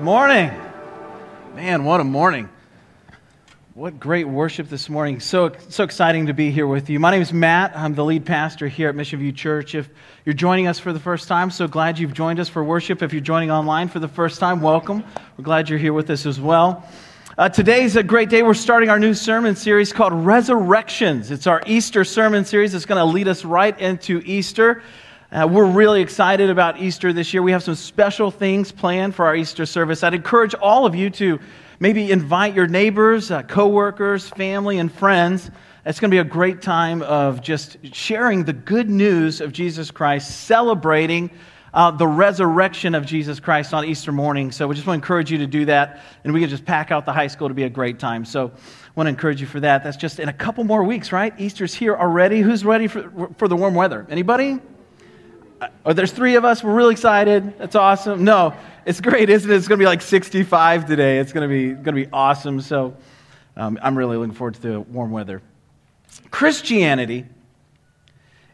Morning. Man, what a morning. What great worship this morning. So, so exciting to be here with you. My name is Matt. I'm the lead pastor here at Mission View Church. If you're joining us for the first time, so glad you've joined us for worship. If you're joining online for the first time, welcome. We're glad you're here with us as well. Uh, today's a great day. We're starting our new sermon series called Resurrections. It's our Easter sermon series. It's going to lead us right into Easter. Uh, we're really excited about Easter this year. We have some special things planned for our Easter service. I'd encourage all of you to maybe invite your neighbors, uh, coworkers, family, and friends. It's going to be a great time of just sharing the good news of Jesus Christ, celebrating uh, the resurrection of Jesus Christ on Easter morning. So we just want to encourage you to do that, and we can just pack out the high school to be a great time. So I want to encourage you for that. That's just in a couple more weeks, right? Easter's here already. Who's ready for, for the warm weather? Anybody? Oh, there's three of us. We're really excited. That's awesome. No, it's great, isn't it? It's going to be like 65 today. It's going to be, going to be awesome. So um, I'm really looking forward to the warm weather. Christianity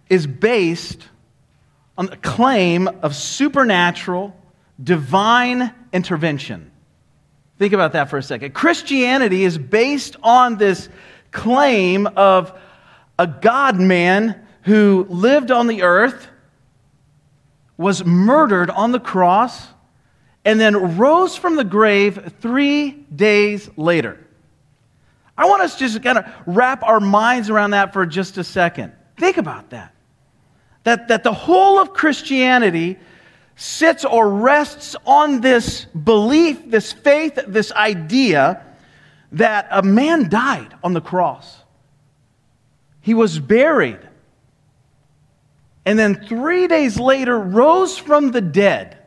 is based on the claim of supernatural, divine intervention. Think about that for a second. Christianity is based on this claim of a God man who lived on the earth was murdered on the cross and then rose from the grave three days later. I want us to just kind of wrap our minds around that for just a second. Think about that. That, that the whole of Christianity sits or rests on this belief, this faith, this idea that a man died on the cross. He was buried and then three days later rose from the dead.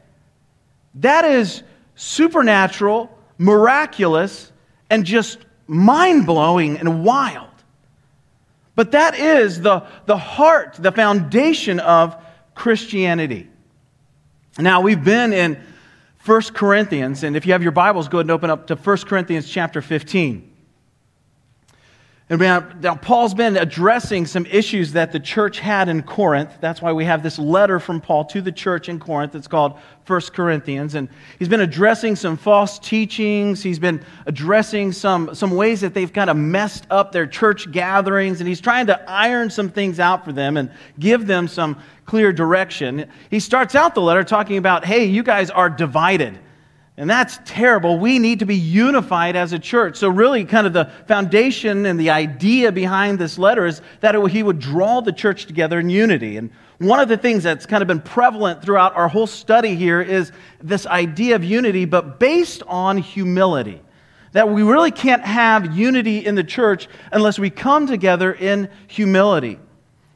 That is supernatural, miraculous, and just mind blowing and wild. But that is the, the heart, the foundation of Christianity. Now, we've been in 1 Corinthians, and if you have your Bibles, go ahead and open up to 1 Corinthians chapter 15. And now, Paul's been addressing some issues that the church had in Corinth. That's why we have this letter from Paul to the church in Corinth. It's called 1 Corinthians. And he's been addressing some false teachings. He's been addressing some, some ways that they've kind of messed up their church gatherings. And he's trying to iron some things out for them and give them some clear direction. He starts out the letter talking about, hey, you guys are divided. And that's terrible. We need to be unified as a church. So, really, kind of the foundation and the idea behind this letter is that it, he would draw the church together in unity. And one of the things that's kind of been prevalent throughout our whole study here is this idea of unity, but based on humility. That we really can't have unity in the church unless we come together in humility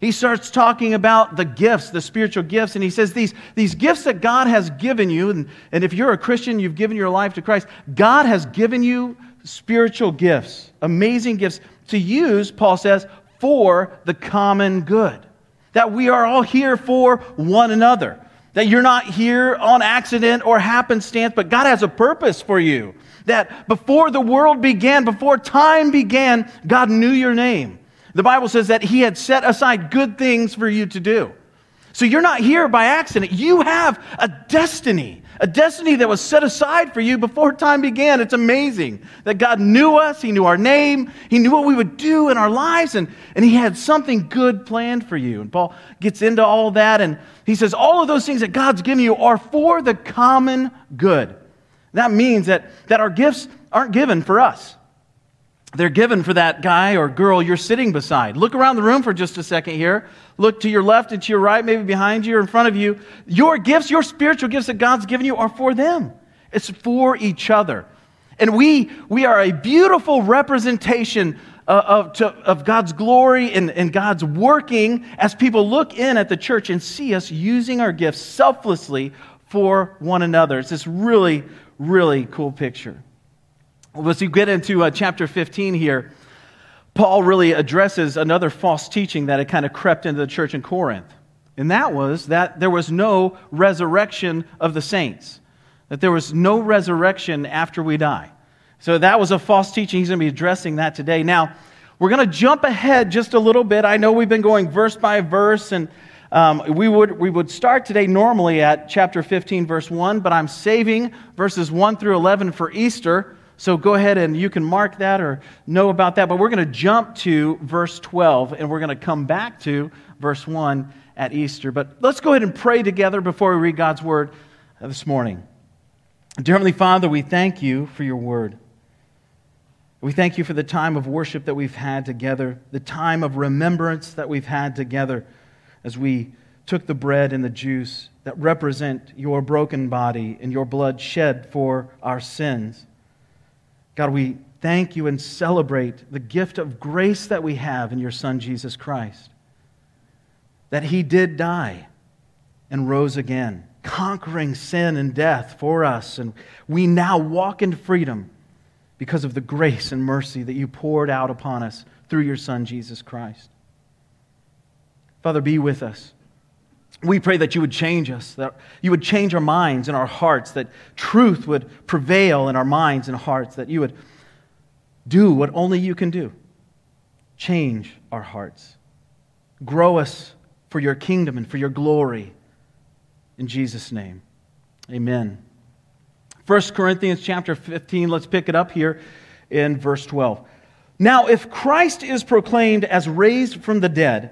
he starts talking about the gifts, the spiritual gifts, and he says these, these gifts that God has given you, and, and if you're a Christian, you've given your life to Christ, God has given you spiritual gifts, amazing gifts to use, Paul says, for the common good. That we are all here for one another. That you're not here on accident or happenstance, but God has a purpose for you. That before the world began, before time began, God knew your name. The Bible says that He had set aside good things for you to do. So you're not here by accident. You have a destiny, a destiny that was set aside for you before time began. It's amazing that God knew us, He knew our name, He knew what we would do in our lives, and, and He had something good planned for you. And Paul gets into all that, and he says, All of those things that God's given you are for the common good. That means that, that our gifts aren't given for us they're given for that guy or girl you're sitting beside. Look around the room for just a second here. Look to your left and to your right, maybe behind you or in front of you. Your gifts, your spiritual gifts that God's given you are for them. It's for each other. And we, we are a beautiful representation uh, of, to, of God's glory and, and God's working as people look in at the church and see us using our gifts selflessly for one another. It's this really, really cool picture. As you get into uh, chapter 15 here, Paul really addresses another false teaching that had kind of crept into the church in Corinth. And that was that there was no resurrection of the saints, that there was no resurrection after we die. So that was a false teaching. He's going to be addressing that today. Now, we're going to jump ahead just a little bit. I know we've been going verse by verse, and Um, we, would, we would start today normally at chapter 15, verse 1, but I'm saving verses 1 through 11 for Easter. So go ahead and you can mark that or know about that. But we're going to jump to verse 12 and we're going to come back to verse 1 at Easter. But let's go ahead and pray together before we read God's word this morning. Dear Heavenly Father, we thank you for your word. We thank you for the time of worship that we've had together, the time of remembrance that we've had together as we took the bread and the juice that represent your broken body and your blood shed for our sins. God, we thank you and celebrate the gift of grace that we have in your Son, Jesus Christ. That he did die and rose again, conquering sin and death for us. And we now walk in freedom because of the grace and mercy that you poured out upon us through your Son, Jesus Christ. Father, be with us. We pray that you would change us, that you would change our minds and our hearts, that truth would prevail in our minds and hearts, that you would do what only you can do change our hearts. Grow us for your kingdom and for your glory. In Jesus' name, amen. 1 Corinthians chapter 15, let's pick it up here in verse 12. Now, if Christ is proclaimed as raised from the dead,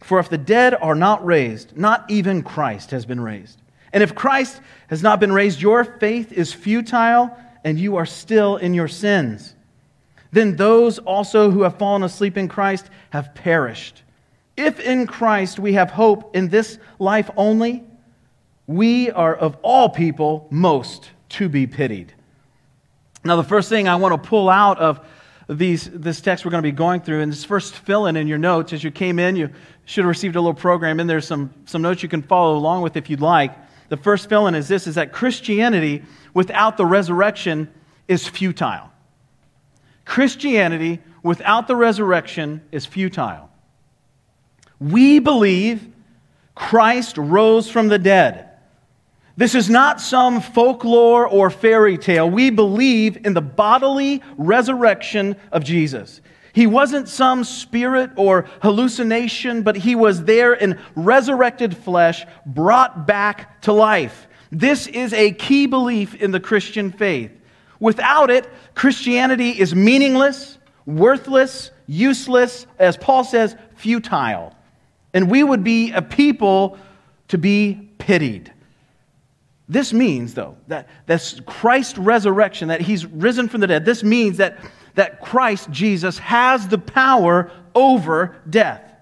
For if the dead are not raised, not even Christ has been raised. And if Christ has not been raised, your faith is futile and you are still in your sins. Then those also who have fallen asleep in Christ have perished. If in Christ we have hope in this life only, we are of all people most to be pitied. Now, the first thing I want to pull out of these, this text we're going to be going through, and this first fill in in your notes as you came in, you should have received a little program, and there's some, some notes you can follow along with if you'd like. The first fill in is this is that Christianity without the resurrection is futile. Christianity without the resurrection is futile. We believe Christ rose from the dead. This is not some folklore or fairy tale. We believe in the bodily resurrection of Jesus. He wasn't some spirit or hallucination, but he was there in resurrected flesh, brought back to life. This is a key belief in the Christian faith. Without it, Christianity is meaningless, worthless, useless, as Paul says, futile. And we would be a people to be pitied. This means, though, that that's Christ's resurrection, that he's risen from the dead. This means that that Christ Jesus has the power over death.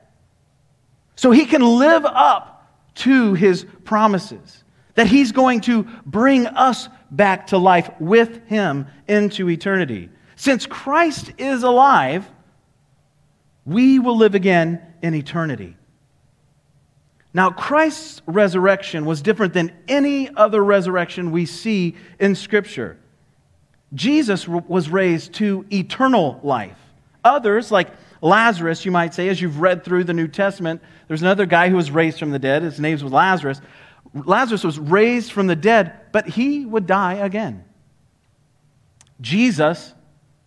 So he can live up to his promises, that he's going to bring us back to life with him into eternity. Since Christ is alive, we will live again in eternity. Now, Christ's resurrection was different than any other resurrection we see in Scripture. Jesus was raised to eternal life. Others, like Lazarus, you might say, as you've read through the New Testament, there's another guy who was raised from the dead. His name was Lazarus. Lazarus was raised from the dead, but he would die again. Jesus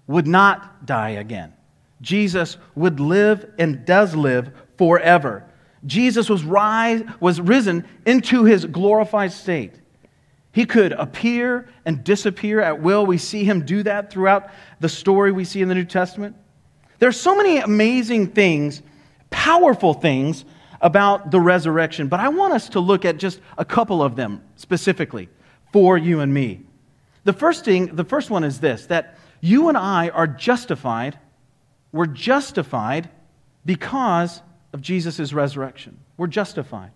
would not die again. Jesus would live and does live forever. Jesus was, rise, was risen into his glorified state. He could appear and disappear at will. We see him do that throughout the story we see in the New Testament. There are so many amazing things, powerful things about the resurrection, but I want us to look at just a couple of them specifically for you and me. The first thing, the first one is this that you and I are justified. We're justified because of Jesus' resurrection. We're justified.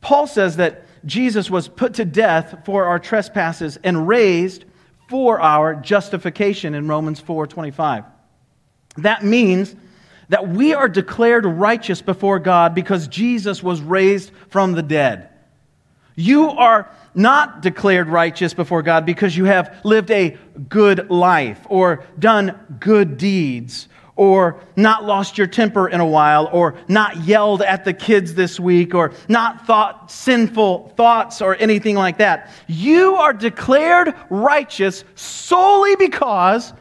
Paul says that Jesus was put to death for our trespasses and raised for our justification in Romans 4:25. That means that we are declared righteous before God because Jesus was raised from the dead. You are not declared righteous before God because you have lived a good life or done good deeds or not lost your temper in a while, or not yelled at the kids this week, or not thought sinful thoughts or anything like that. You are declared righteous solely because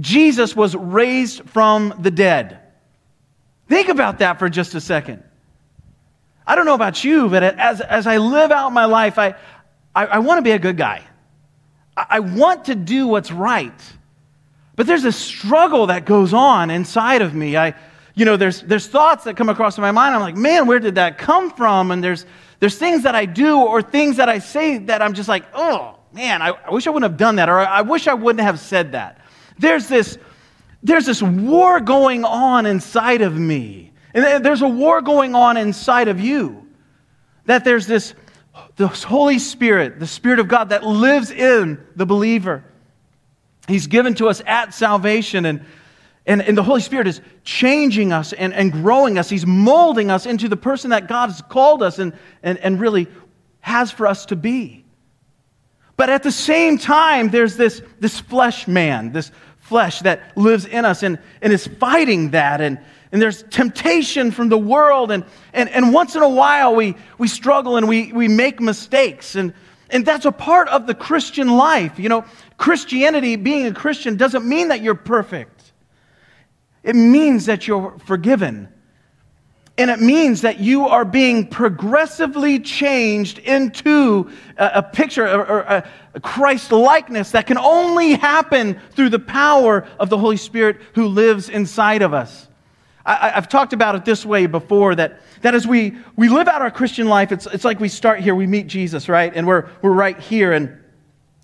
Jesus was raised from the dead. Think about that for just a second. I don't know about you, but as, as I live out my life, I, I, I want to be a good guy. I, I want to do what's right. But there's a struggle that goes on inside of me. I, you know, there's, there's thoughts that come across my mind. I'm like, man, where did that come from? And there's, there's things that I do or things that I say that I'm just like, oh, man, I, I wish I wouldn't have done that, or I, I wish I wouldn't have said that. There's this, there's this war going on inside of me. And there's a war going on inside of you. That there's this, this Holy Spirit, the Spirit of God that lives in the believer. He's given to us at salvation, and, and, and the Holy Spirit is changing us and, and growing us. He's molding us into the person that God has called us and, and, and really has for us to be. But at the same time, there's this, this flesh man, this flesh that lives in us and, and is fighting that. And, and there's temptation from the world. And, and, and once in a while, we, we struggle and we, we make mistakes. And, and that's a part of the Christian life. You know, Christianity, being a Christian, doesn't mean that you're perfect. It means that you're forgiven. And it means that you are being progressively changed into a, a picture or a, a Christ likeness that can only happen through the power of the Holy Spirit who lives inside of us. I, have talked about it this way before that, that as we, we live out our Christian life, it's, it's like we start here, we meet Jesus, right? And we're, we're right here. And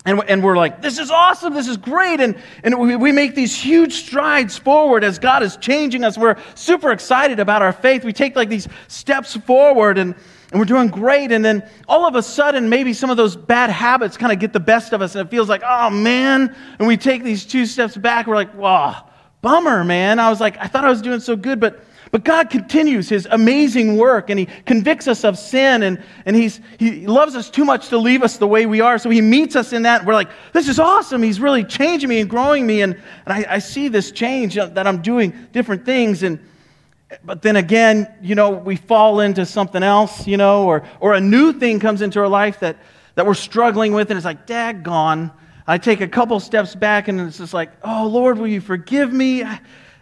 and, and we're like, this is awesome, this is great. And, and we, we make these huge strides forward as God is changing us. We're super excited about our faith. We take like these steps forward and, and we're doing great. And then all of a sudden, maybe some of those bad habits kind of get the best of us. And it feels like, oh man. And we take these two steps back. We're like, wow, bummer, man. I was like, I thought I was doing so good, but but God continues his amazing work and he convicts us of sin and, and he's, he loves us too much to leave us the way we are. So he meets us in that. We're like, this is awesome. He's really changing me and growing me. And, and I, I see this change that I'm doing different things. And, but then again, you know, we fall into something else, you know, or, or a new thing comes into our life that, that we're struggling with. And it's like, daggone. I take a couple steps back and it's just like, oh, Lord, will you forgive me? I,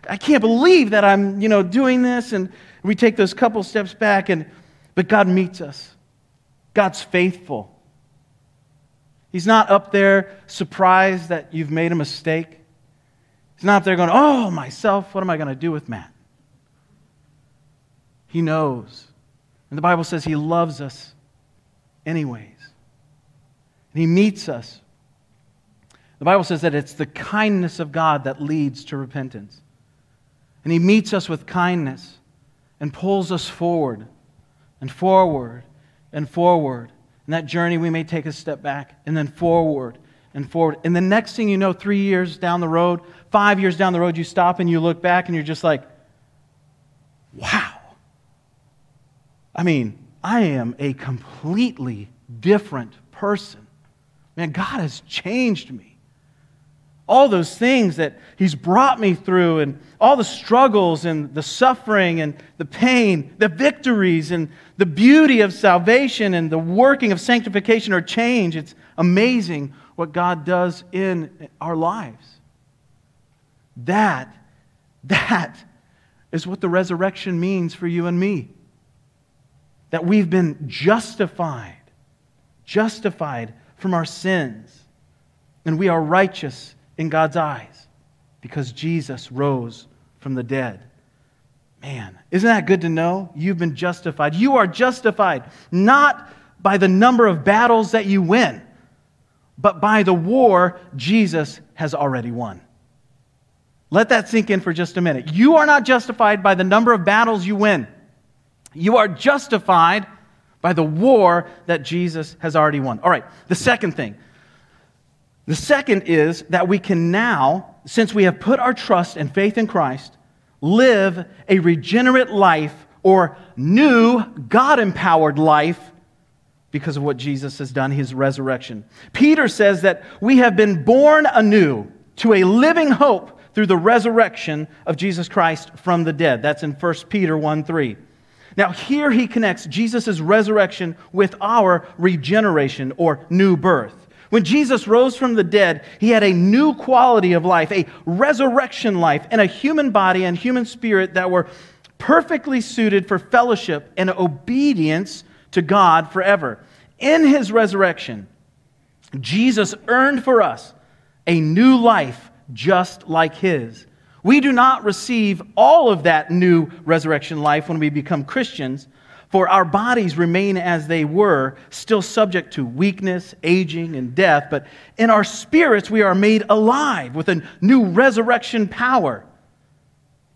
I can't believe that I'm, you know, doing this. And we take those couple steps back, and but God meets us. God's faithful. He's not up there surprised that you've made a mistake. He's not up there going, Oh, myself, what am I going to do with Matt? He knows. And the Bible says He loves us anyways. And He meets us. The Bible says that it's the kindness of God that leads to repentance. And He meets us with kindness and pulls us forward and forward and forward. In that journey, we may take a step back and then forward and forward. And the next thing you know, three years down the road, five years down the road, you stop and you look back and you're just like, wow. I mean, I am a completely different person. Man, God has changed me all those things that He's brought me through, and all the struggles and the suffering and the pain, the victories and the beauty of salvation and the working of sanctification or change. It's amazing what God does in our lives. That, that is what the resurrection means for you and me. That we've been justified, justified from our sins, and we are righteous in God's eyes because Jesus rose from the dead. Man, isn't that good to know? You've been justified. You are justified not by the number of battles that you win, but by the war Jesus has already won. Let that sink in for just a minute. You are not justified by the number of battles you win. You are justified by the war that Jesus has already won. All right, the second thing the second is that we can now, since we have put our trust and faith in Christ, live a regenerate life or new God empowered life because of what Jesus has done, his resurrection. Peter says that we have been born anew to a living hope through the resurrection of Jesus Christ from the dead. That's in 1 Peter 1 3. Now, here he connects Jesus' resurrection with our regeneration or new birth. When Jesus rose from the dead, he had a new quality of life, a resurrection life, and a human body and human spirit that were perfectly suited for fellowship and obedience to God forever. In his resurrection, Jesus earned for us a new life just like his. We do not receive all of that new resurrection life when we become Christians, for our bodies remain as they were, still subject to weakness, aging, and death. But in our spirits, we are made alive with a new resurrection power.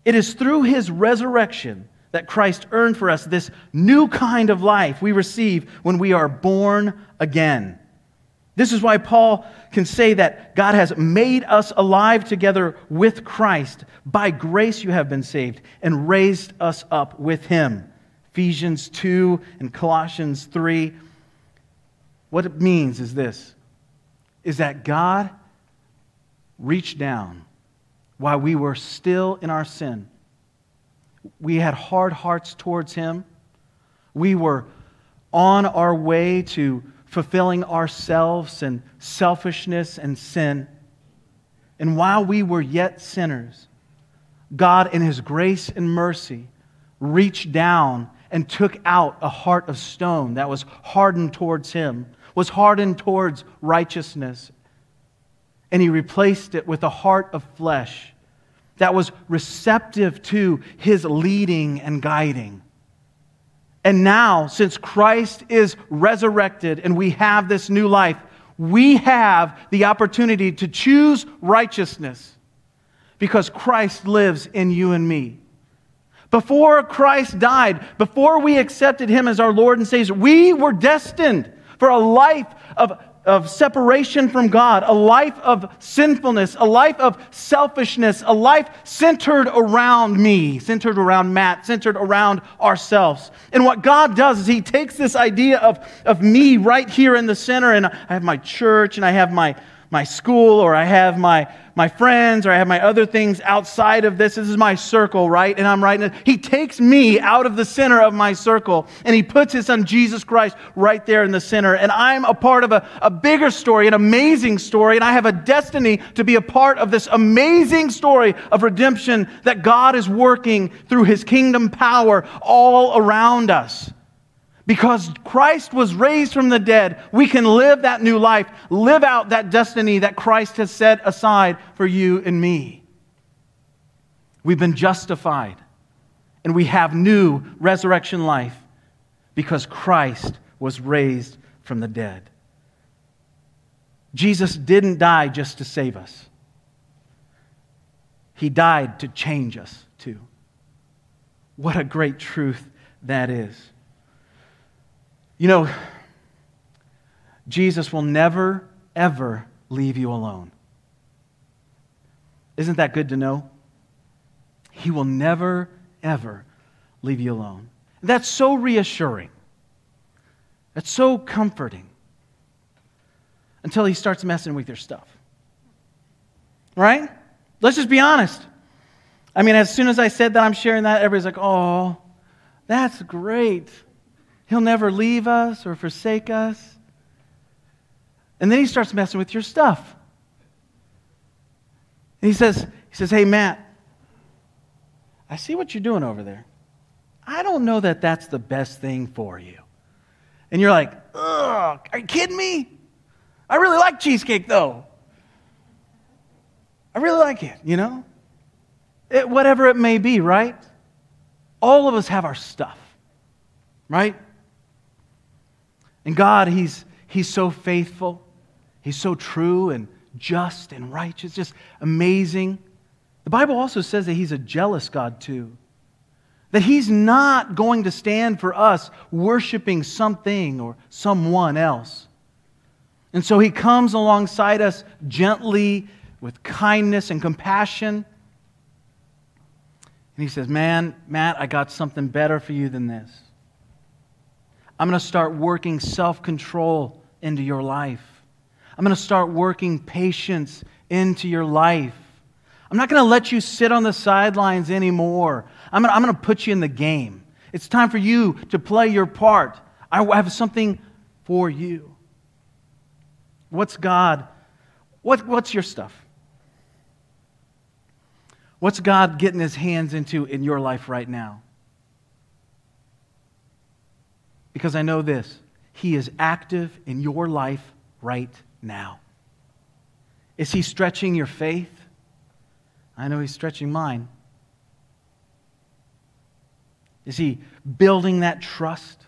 It is through his resurrection that Christ earned for us this new kind of life we receive when we are born again. This is why Paul can say that God has made us alive together with Christ. By grace you have been saved and raised us up with him. Ephesians 2 and Colossians 3. What it means is this is that God reached down while we were still in our sin we had hard hearts towards Him. We were on our way to fulfilling ourselves and selfishness and sin. And while we were yet sinners, God, in His grace and mercy, reached down and took out a heart of stone that was hardened towards Him, was hardened towards righteousness. And He replaced it with a heart of flesh that was receptive to his leading and guiding. And now, since Christ is resurrected and we have this new life, we have the opportunity to choose righteousness because Christ lives in you and me. Before Christ died, before we accepted him as our Lord and Savior, we were destined for a life of of separation from God, a life of sinfulness, a life of selfishness, a life centered around me, centered around Matt, centered around ourselves. And what God does is He takes this idea of, of me right here in the center, and I have my church, and I have my, my school, or I have my, my friends or I have my other things outside of this. This is my circle, right? And I'm right. He takes me out of the center of my circle and he puts his son Jesus Christ right there in the center. And I'm a part of a, a bigger story, an amazing story. And I have a destiny to be a part of this amazing story of redemption that God is working through his kingdom power all around us. Because Christ was raised from the dead, we can live that new life, live out that destiny that Christ has set aside for you and me. We've been justified, and we have new resurrection life because Christ was raised from the dead. Jesus didn't die just to save us, He died to change us too. What a great truth that is. You know, Jesus will never, ever leave you alone. Isn't that good to know? He will never, ever leave you alone. That's so reassuring. That's so comforting until he starts messing with your stuff. Right? Let's just be honest. I mean, as soon as I said that, I'm sharing that, everybody's like, oh, that's great. He'll never leave us or forsake us. And then he starts messing with your stuff. And he says, he says, Hey, Matt, I see what you're doing over there. I don't know that that's the best thing for you. And you're like, Ugh, are you kidding me? I really like cheesecake, though. I really like it, you know? It, whatever it may be, right? All of us have our stuff, right? And God, He's, he's so faithful. He's so true and just and righteous, just amazing. The Bible also says that He's a jealous God, too. That He's not going to stand for us worshiping something or someone else. And so He comes alongside us gently with kindness and compassion. And he says, Man, Matt, I got something better for you than this. I'm going to start working self control into your life. I'm going to start working patience into your life. I'm not going to let you sit on the sidelines anymore. I'm going, to, I'm going to put you in the game. It's time for you to play your part. I have something for you. What's God? What, what's your stuff? What's God getting his hands into in your life right now? Because I know this He is active in your life right now. Is He stretching your faith? I know He's stretching mine. Is He building that trust?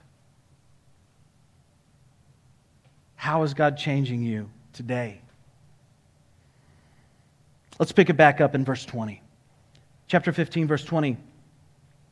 How is God changing you today? Let's pick it back up in verse 20. Chapter 15, verse 20.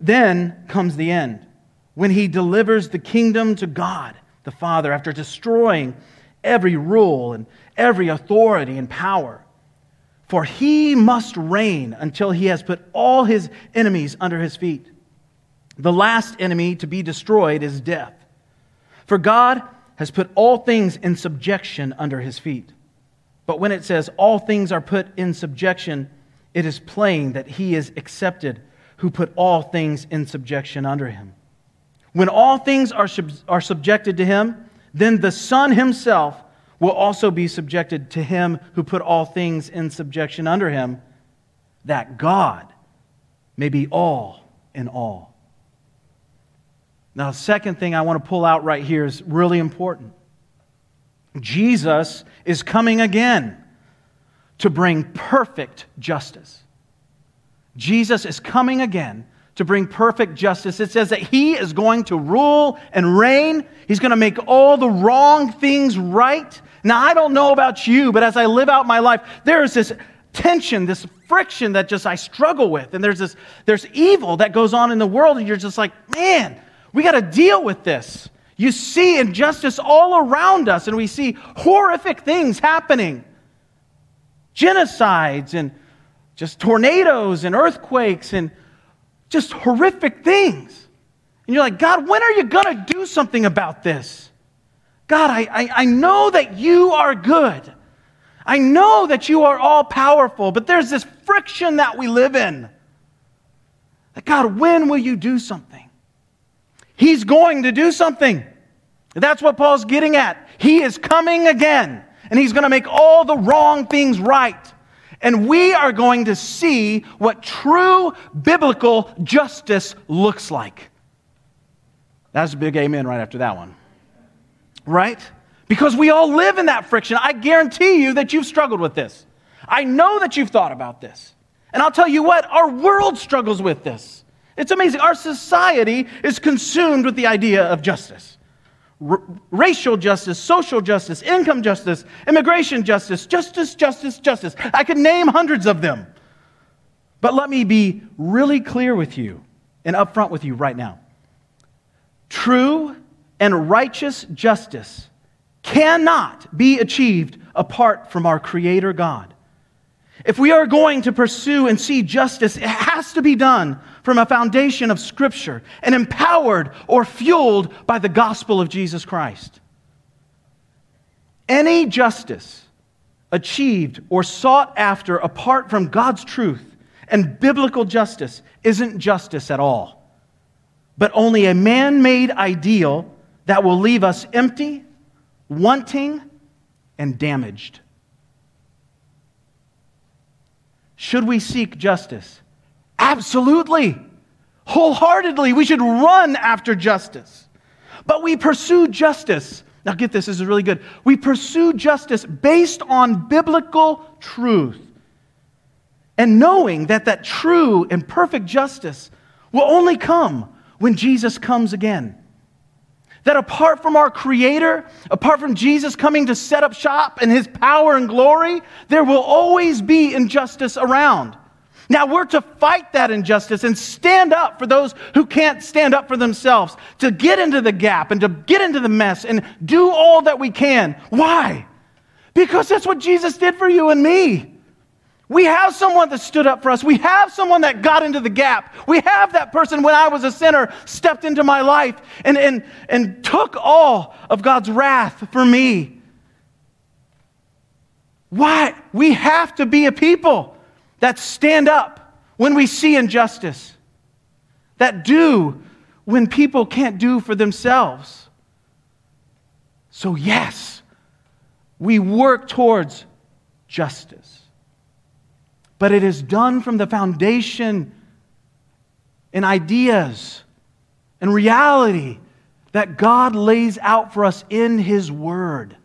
Then comes the end, when he delivers the kingdom to God the Father after destroying every rule and every authority and power. For he must reign until he has put all his enemies under his feet. The last enemy to be destroyed is death. For God has put all things in subjection under his feet. But when it says all things are put in subjection, it is plain that he is accepted who put all things in subjection under him. When all things are, sub- are subjected to him, then the Son himself will also be subjected to him who put all things in subjection under him, that God may be all in all. Now, the second thing I want to pull out right here is really important. Jesus is coming again to bring perfect justice. Jesus is coming again to bring perfect justice. It says that he is going to rule and reign. He's going to make all the wrong things right. Now, I don't know about you, but as I live out my life, there is this tension, this friction that just I struggle with. And there's this there's evil that goes on in the world and you're just like, "Man, we got to deal with this." You see injustice all around us and we see horrific things happening. Genocides and just tornadoes and earthquakes and just horrific things. And you're like, God, when are you going to do something about this? God, I, I, I, know that you are good. I know that you are all powerful, but there's this friction that we live in. That God, when will you do something? He's going to do something. That's what Paul's getting at. He is coming again, and he's going to make all the wrong things right. And we are going to see what true biblical justice looks like. That's a big amen right after that one. Right? Because we all live in that friction. I guarantee you that you've struggled with this. I know that you've thought about this. And I'll tell you what, our world struggles with this. It's amazing. Our society is consumed with the idea of justice r- racial justice, social justice, income justice, immigration justice, justice, justice, justice. I could name hundreds of them. But let me be really clear with you and upfront with you right now. True and righteous justice cannot be achieved apart from our Creator God. If we are going to pursue and see justice, it has to be done from a foundation of Scripture and empowered or fueled by the gospel of Jesus Christ. Any justice achieved or sought after apart from God's truth and biblical justice isn't justice at all, but only a man made ideal that will leave us empty, wanting, and damaged. Should we seek justice? Absolutely. Wholeheartedly. We should run after justice. But we pursue justice. Now, get this, this is really good. We pursue justice based on biblical truth and knowing that that true and perfect justice will only come when Jesus comes again. That apart from our Creator, apart from Jesus coming to set up shop in His power and glory, there will always be injustice around. Now we're to fight that injustice and stand up for those who can't stand up for themselves, to get into the gap and to get into the mess and do all that we can. Why? Because that's what Jesus did for you and me. We have someone that stood up for us. We have someone that got into the gap. We have that person when I was a sinner stepped into my life and, and, and took all of God's wrath for me. Why? We have to be a people that stand up when we see injustice, that do when people can't do for themselves. So, yes, we work towards justice, but it is done from the foundation and ideas and reality that God lays out for us in His Word.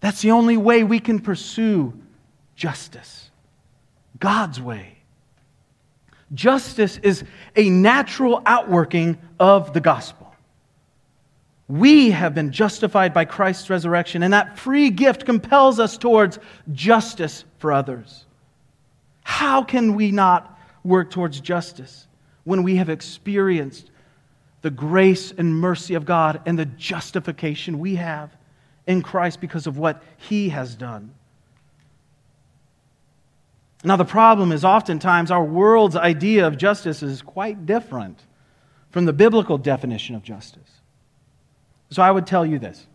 That's the only way we can pursue justice, God's way. Justice is a natural outworking of the gospel. We have been justified by Christ's resurrection, and that free gift compels us towards justice for others. How can we not work towards justice when we have experienced the grace and mercy of God and the justification we have in Christ because of what He has done? Now, the problem is oftentimes our world's idea of justice is quite different from the biblical definition of justice. So I would tell you this.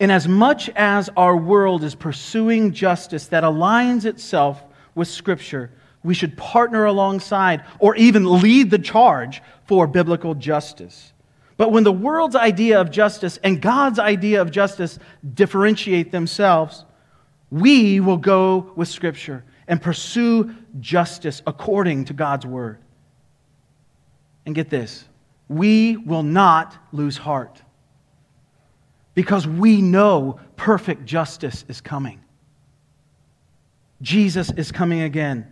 In as much as our world is pursuing justice that aligns itself with Scripture, we should partner alongside or even lead the charge for biblical justice. But when the world's idea of justice and God's idea of justice differentiate themselves, we will go with Scripture and pursue justice according to God's word. And get this we will not lose heart because we know perfect justice is coming. Jesus is coming again.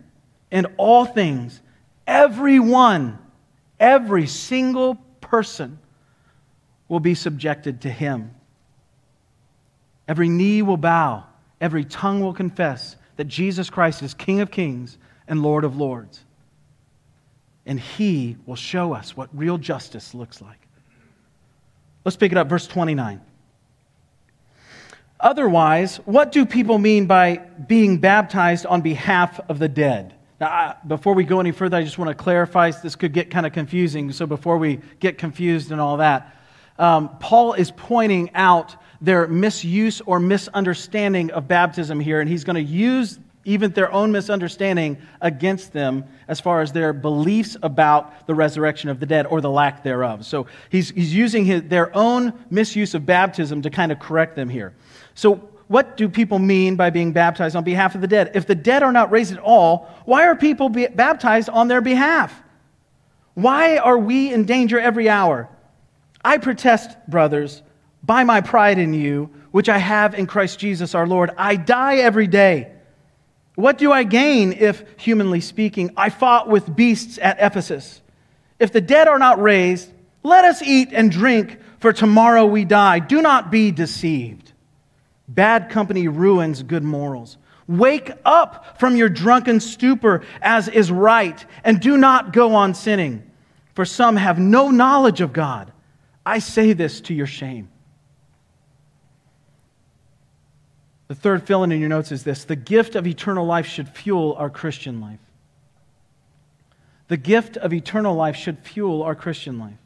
And all things, everyone, every single person will be subjected to him. Every knee will bow every tongue will confess that Jesus Christ is King of kings and Lord of lords. And he will show us what real justice looks like. Let's pick it up, verse 29. Otherwise, what do people mean by being baptized on behalf of the dead? Now, before we go any further, I just want to clarify this could get kind of confusing. So, before we get confused and all that, um, Paul is pointing out their misuse or misunderstanding of baptism here, and he's going to use even their own misunderstanding against them as far as their beliefs about the resurrection of the dead or the lack thereof. So he's, he's using his, their own misuse of baptism to kind of correct them here. So, what do people mean by being baptized on behalf of the dead? If the dead are not raised at all, why are people baptized on their behalf? Why are we in danger every hour? I protest, brothers by my pride in you, which I have in Christ Jesus our Lord. I die every day. What do I gain if, humanly speaking, I fought with beasts at Ephesus? If the dead are not raised, let us eat and drink, for tomorrow we die. Do not be deceived. Bad company ruins good morals. Wake up from your drunken stupor, as is right, and do not go on sinning, for some have no knowledge of God. I say this to your shame. The third fill in in your notes is this the gift of eternal life should fuel our Christian life. The gift of eternal life should fuel our Christian life.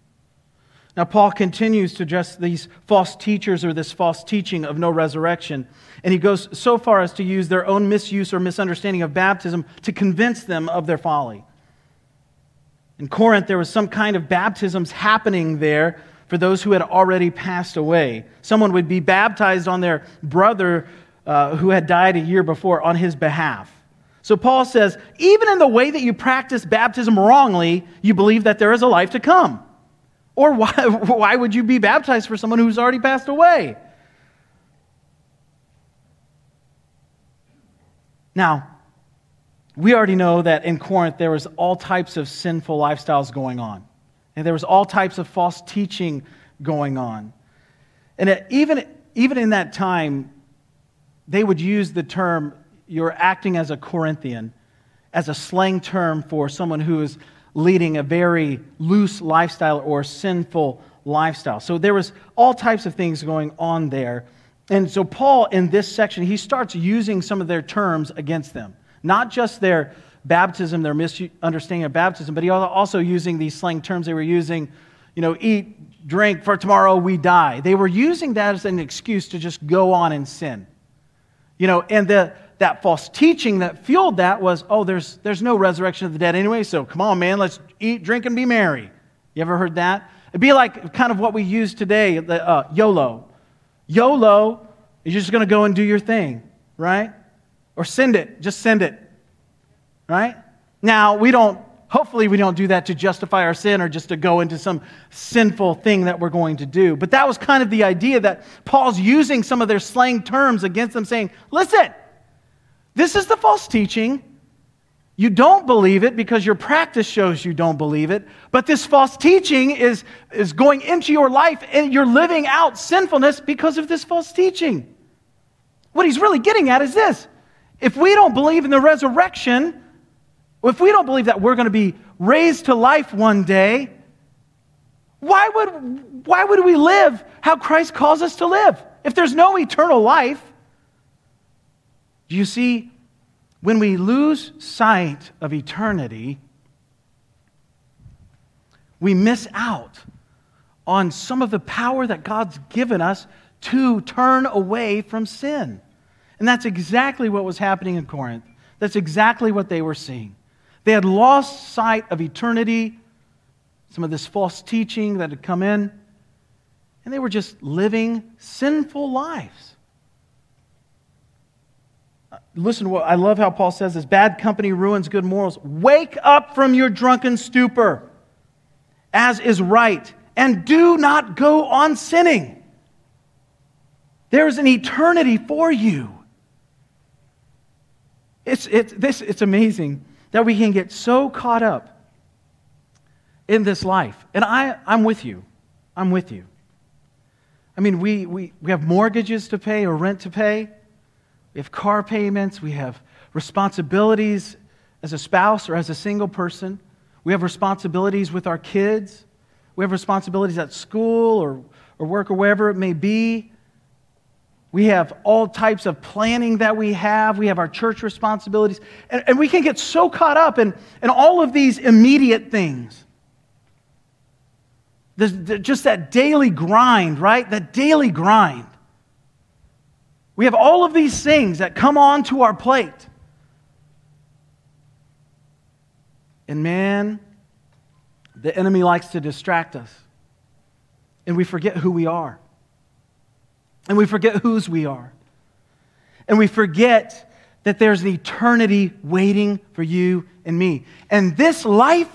Now, Paul continues to address these false teachers or this false teaching of no resurrection. And he goes so far as to use their own misuse or misunderstanding of baptism to convince them of their folly. In Corinth, there was some kind of baptisms happening there for those who had already passed away. Someone would be baptized on their brother uh, who had died a year before on his behalf. So Paul says, even in the way that you practice baptism wrongly, you believe that there is a life to come. Or why, why would you be baptized for someone who's already passed away? Now, we already know that in Corinth there was all types of sinful lifestyles going on. And there was all types of false teaching going on. And even, even in that time, they would use the term, you're acting as a Corinthian, as a slang term for someone who is leading a very loose lifestyle or sinful lifestyle. So there was all types of things going on there. And so Paul in this section, he starts using some of their terms against them. Not just their baptism, their misunderstanding of baptism, but he also using these slang terms they were using, you know, eat, drink, for tomorrow we die. They were using that as an excuse to just go on and sin. You know, and the that false teaching that fueled that was, oh, there's, there's no resurrection of the dead anyway, so come on, man, let's eat, drink, and be merry. You ever heard that? It'd be like kind of what we use today, the uh, YOLO. YOLO is just going to go and do your thing, right? Or send it, just send it, right? Now, we don't, hopefully, we don't do that to justify our sin or just to go into some sinful thing that we're going to do. But that was kind of the idea that Paul's using some of their slang terms against them, saying, listen, this is the false teaching. You don't believe it because your practice shows you don't believe it. But this false teaching is, is going into your life and you're living out sinfulness because of this false teaching. What he's really getting at is this if we don't believe in the resurrection, if we don't believe that we're going to be raised to life one day, why would, why would we live how Christ calls us to live? If there's no eternal life, do you see, when we lose sight of eternity, we miss out on some of the power that God's given us to turn away from sin. And that's exactly what was happening in Corinth. That's exactly what they were seeing. They had lost sight of eternity, some of this false teaching that had come in, and they were just living sinful lives uh, listen I love how Paul says this bad company ruins good morals. Wake up from your drunken stupor, as is right, and do not go on sinning. There's an eternity for you. It's, it's, this, it's amazing that we can get so caught up in this life. And I, I'm with you. I'm with you. I mean, we, we, we have mortgages to pay or rent to pay. We have car payments. We have responsibilities as a spouse or as a single person. We have responsibilities with our kids. We have responsibilities at school or, or work or wherever it may be. We have all types of planning that we have. We have our church responsibilities. And, and we can get so caught up in, in all of these immediate things. Just that daily grind, right? That daily grind. We have all of these things that come onto our plate. And man, the enemy likes to distract us. And we forget who we are. And we forget whose we are. And we forget that there's an eternity waiting for you and me. And this life,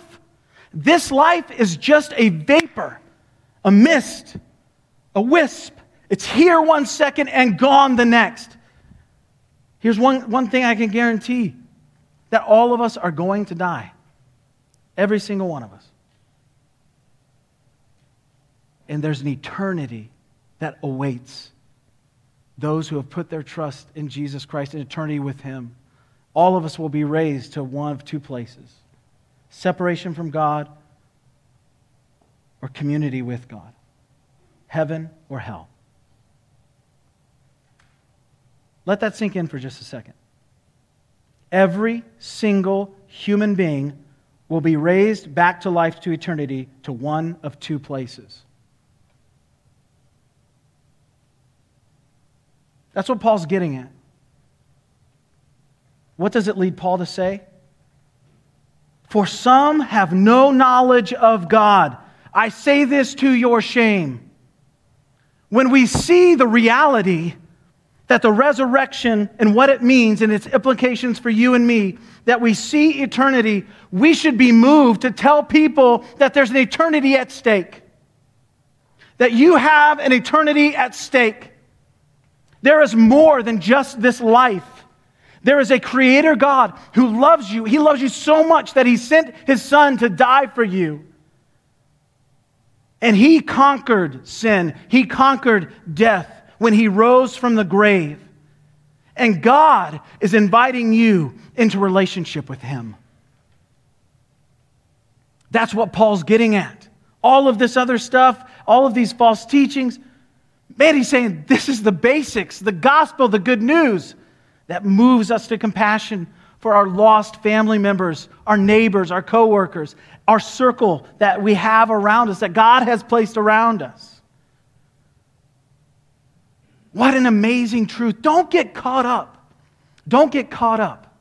this life is just a vapor, a mist, a wisp it's here one second and gone the next. Here's one, one thing I can guarantee that all of us are going to die. Every single one of us. And there's an eternity that awaits those who have put their trust in Jesus Christ in eternity with Him. All of us will be raised to one of two places separation from God or community with God, heaven or hell. Let that sink in for just a second. Every single human being will be raised back to life to eternity to one of two places. That's what Paul's getting at. What does it lead Paul to say? For some have no knowledge of God. I say this to your shame. When we see the reality that the resurrection and what it means and its implications for you and me, that we see eternity, we should be moved to tell people that there's an eternity at stake. That you have an eternity at stake. There is more than just this life. There is a creator God who loves you. He loves you so much that he sent his son to die for you. And he conquered sin, he conquered death when he rose from the grave. And God is inviting you into relationship with him. That's what Paul's getting at. All of this other stuff, all of these false teachings, man, he's saying this is the basics, the gospel, the good news that moves us to compassion for our lost family members, our neighbors, our coworkers, our circle that we have around us, that God has placed around us. What an amazing truth. Don't get caught up. Don't get caught up.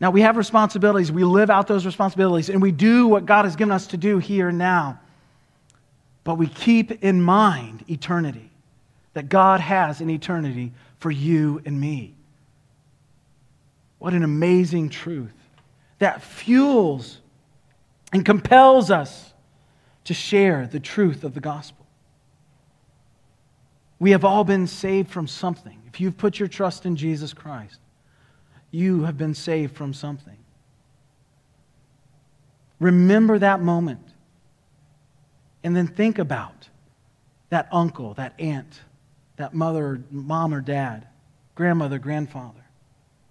Now, we have responsibilities. We live out those responsibilities, and we do what God has given us to do here and now. But we keep in mind eternity, that God has an eternity for you and me. What an amazing truth that fuels and compels us to share the truth of the gospel. We have all been saved from something. If you've put your trust in Jesus Christ, you have been saved from something. Remember that moment. And then think about that uncle, that aunt, that mother, mom or dad, grandmother, grandfather,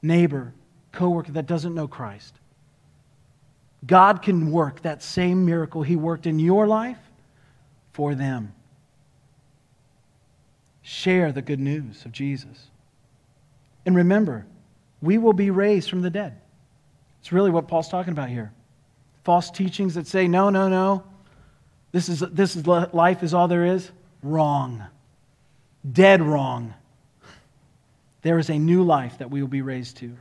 neighbor, coworker that doesn't know Christ. God can work that same miracle He worked in your life for them. Share the good news of Jesus. And remember, we will be raised from the dead. It's really what Paul's talking about here. False teachings that say, no, no, no, this is, this is life is all there is. Wrong. Dead wrong. There is a new life that we will be raised to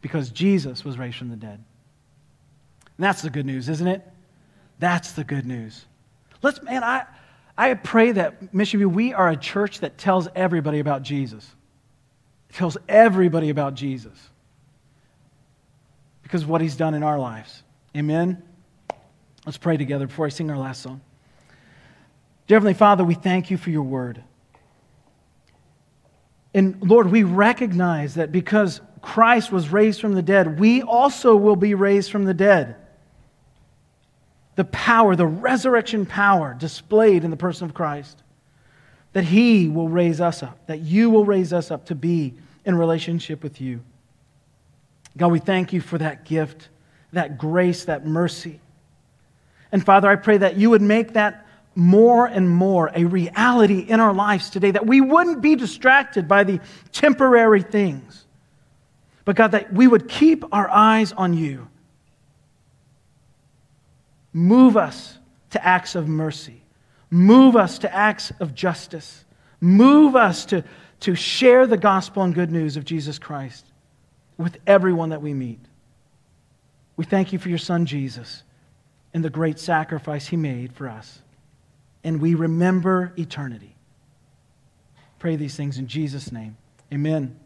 because Jesus was raised from the dead. And that's the good news, isn't it? That's the good news. Let's, man, I, I pray that, Mission View, we are a church that tells everybody about Jesus tells everybody about Jesus because of what he's done in our lives. Amen? Let's pray together before I sing our last song. Dear Heavenly Father, we thank you for your word. And Lord, we recognize that because Christ was raised from the dead, we also will be raised from the dead. The power, the resurrection power displayed in the person of Christ, that He will raise us up, that you will raise us up to be in relationship with you. God, we thank you for that gift, that grace, that mercy. And Father, I pray that you would make that more and more a reality in our lives today, that we wouldn't be distracted by the temporary things, but God, that we would keep our eyes on you. Move us to acts of mercy, move us to acts of justice, move us to to share the gospel and good news of Jesus Christ with everyone that we meet. We thank you for your son Jesus and the great sacrifice he made for us. And we remember eternity. Pray these things in Jesus' name. Amen.